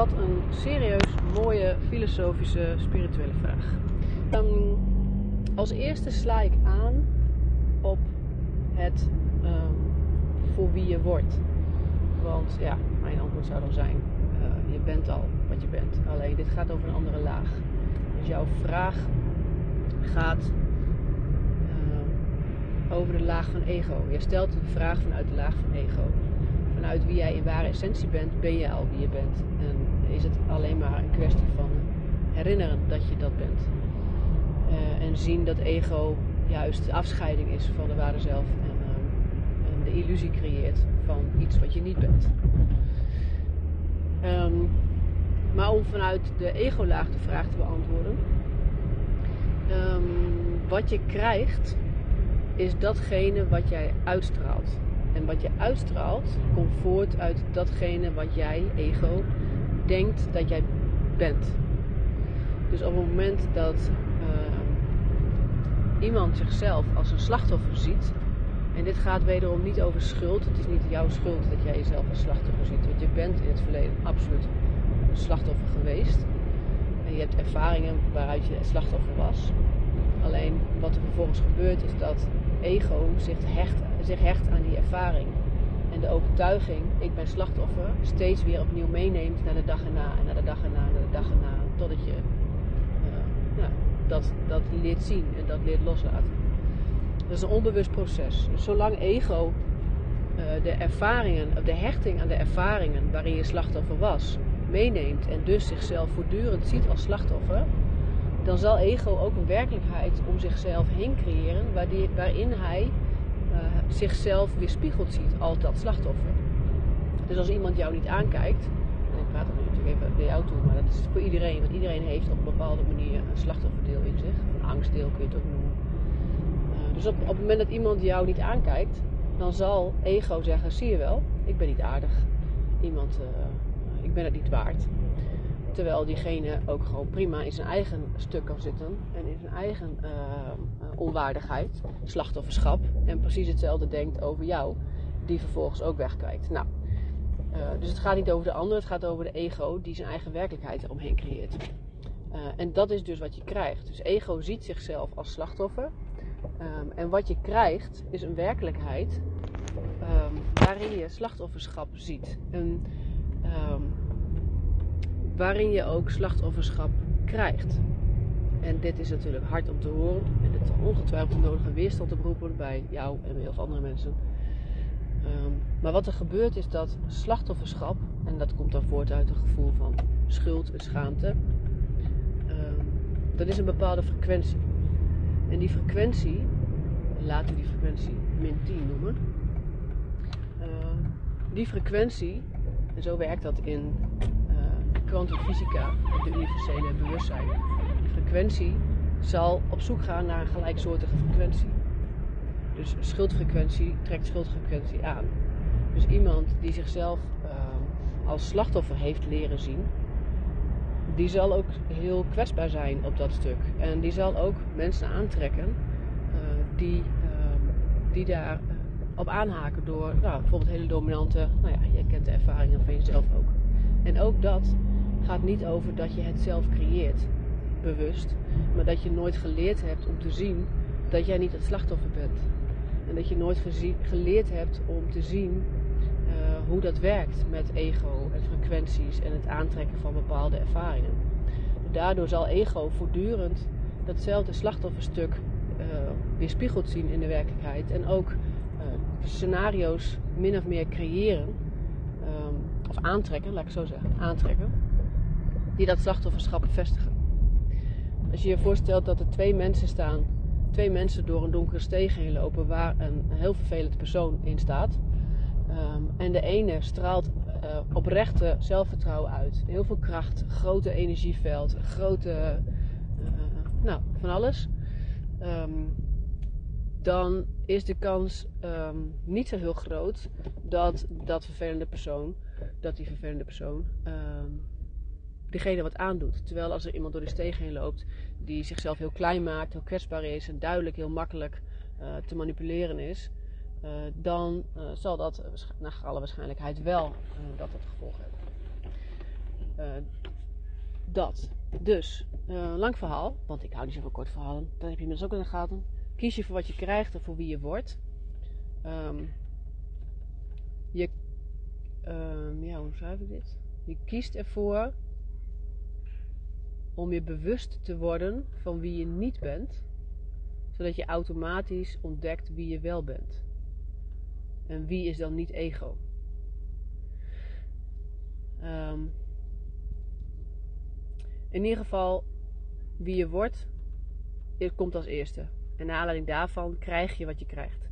wat een serieus mooie filosofische spirituele vraag. Um, als eerste sla ik aan op het um, voor wie je wordt. Want ja, mijn antwoord zou dan zijn: uh, je bent al wat je bent. Alleen dit gaat over een andere laag. Dus jouw vraag gaat uh, over de laag van ego. Je stelt een vraag vanuit de laag van ego. Vanuit wie jij in ware essentie bent, ben je al wie je bent. En is het alleen maar een kwestie van herinneren dat je dat bent. Uh, en zien dat ego juist de afscheiding is van de ware zelf. En, uh, en de illusie creëert van iets wat je niet bent. Um, maar om vanuit de ego-laag de vraag te beantwoorden. Um, wat je krijgt is datgene wat jij uitstraalt. En wat je uitstraalt komt voort uit datgene wat jij, ego, denkt dat jij bent. Dus op het moment dat uh, iemand zichzelf als een slachtoffer ziet, en dit gaat wederom niet over schuld, het is niet jouw schuld dat jij jezelf als slachtoffer ziet, want je bent in het verleden absoluut een slachtoffer geweest. En je hebt ervaringen waaruit je slachtoffer was. Alleen wat er vervolgens gebeurt is dat ego zich hecht, zich hecht aan die ervaring. En de overtuiging, ik ben slachtoffer, steeds weer opnieuw meeneemt naar de dag erna en naar de dag erna en naar de dag erna. Totdat je ja, dat, dat leert zien en dat leert loslaten. Dat is een onbewust proces. Dus zolang ego uh, de ervaringen, de hechting aan de ervaringen waarin je slachtoffer was, meeneemt en dus zichzelf voortdurend ziet als slachtoffer, dan zal ego ook een werkelijkheid om zichzelf heen creëren waarin hij uh, zichzelf weerspiegeld ziet als dat slachtoffer. Dus als iemand jou niet aankijkt, en ik praat dan natuurlijk even bij jou toe, maar dat is voor iedereen, want iedereen heeft op een bepaalde manier een slachtofferdeel in zich, een angstdeel kun je het ook noemen. Uh, dus op, op het moment dat iemand jou niet aankijkt, dan zal ego zeggen: zie je wel, ik ben niet aardig. Iemand, uh, ik ben het niet waard. Terwijl diegene ook gewoon prima in zijn eigen stuk kan zitten en in zijn eigen uh, onwaardigheid, slachtofferschap. En precies hetzelfde denkt over jou, die vervolgens ook wegkijkt. Nou, uh, dus het gaat niet over de ander, het gaat over de ego die zijn eigen werkelijkheid eromheen creëert. En dat is dus wat je krijgt. Dus ego ziet zichzelf als slachtoffer. Um, en wat je krijgt is een werkelijkheid um, waarin je slachtofferschap ziet. En, um, waarin je ook slachtofferschap krijgt. En dit is natuurlijk hard om te horen. En zal ongetwijfeld nodige weerstand oproepen bij jou en bij heel veel andere mensen. Um, maar wat er gebeurt is dat slachtofferschap, en dat komt dan voort uit een gevoel van schuld en schaamte, um, dat is een bepaalde frequentie. En die frequentie, laten we die frequentie min 10 noemen, uh, die frequentie, en zo werkt dat in kwantumfysica, de universele bewustzijn. Frequentie zal op zoek gaan naar een gelijksoortige frequentie. Dus schuldfrequentie trekt schuldfrequentie aan. Dus iemand die zichzelf uh, als slachtoffer heeft leren zien, die zal ook heel kwetsbaar zijn op dat stuk. En die zal ook mensen aantrekken uh, die, uh, die daar op aanhaken door nou, bijvoorbeeld hele dominante, nou ja, je kent de ervaringen van jezelf ook. En ook dat gaat niet over dat je het zelf creëert, bewust, maar dat je nooit geleerd hebt om te zien dat jij niet het slachtoffer bent. En dat je nooit geleerd hebt om te zien uh, hoe dat werkt met ego en frequenties en het aantrekken van bepaalde ervaringen. Daardoor zal ego voortdurend datzelfde slachtofferstuk uh, weerspiegeld zien in de werkelijkheid en ook uh, scenario's min of meer creëren, um, of aantrekken, laat ik zo zeggen, aantrekken, die dat slachtofferschap bevestigen. Als je je voorstelt dat er twee mensen staan, twee mensen door een donkere steeg heen lopen waar een heel vervelend persoon in staat. Um, en de ene straalt uh, oprechte zelfvertrouwen uit, heel veel kracht, grote energieveld, grote, uh, nou, van alles. Um, dan is de kans um, niet zo heel groot dat dat vervelende persoon, dat die vervelende persoon degene wat aandoet. Terwijl als er iemand door de steeg heen loopt die zichzelf heel klein maakt, heel kwetsbaar is en duidelijk heel makkelijk uh, te manipuleren is, uh, dan uh, zal dat naar alle waarschijnlijkheid wel dat het gevolg hebben. dat. Dus, lang verhaal, want ik hou niet zoveel kort verhalen. Dat heb je inmiddels ook in de gaten. Kies je voor wat je krijgt en voor wie je wordt. Um, je, um, ja, hoe schrijf ik dit? Je kiest ervoor om je bewust te worden van wie je niet bent, zodat je automatisch ontdekt wie je wel bent. En wie is dan niet ego? Um, in ieder geval, wie je wordt, komt als eerste. En naar aanleiding daarvan krijg je wat je krijgt.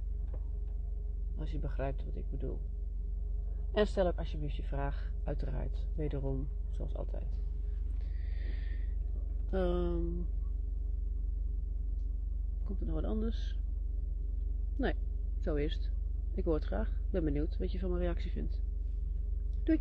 Als je begrijpt wat ik bedoel. En stel ook alsjeblieft je vraag, uiteraard, wederom, zoals altijd. Um, komt er nog wat anders? Nee, zo het. Ik hoor het graag. Ben benieuwd wat je van mijn reactie vindt. Doei!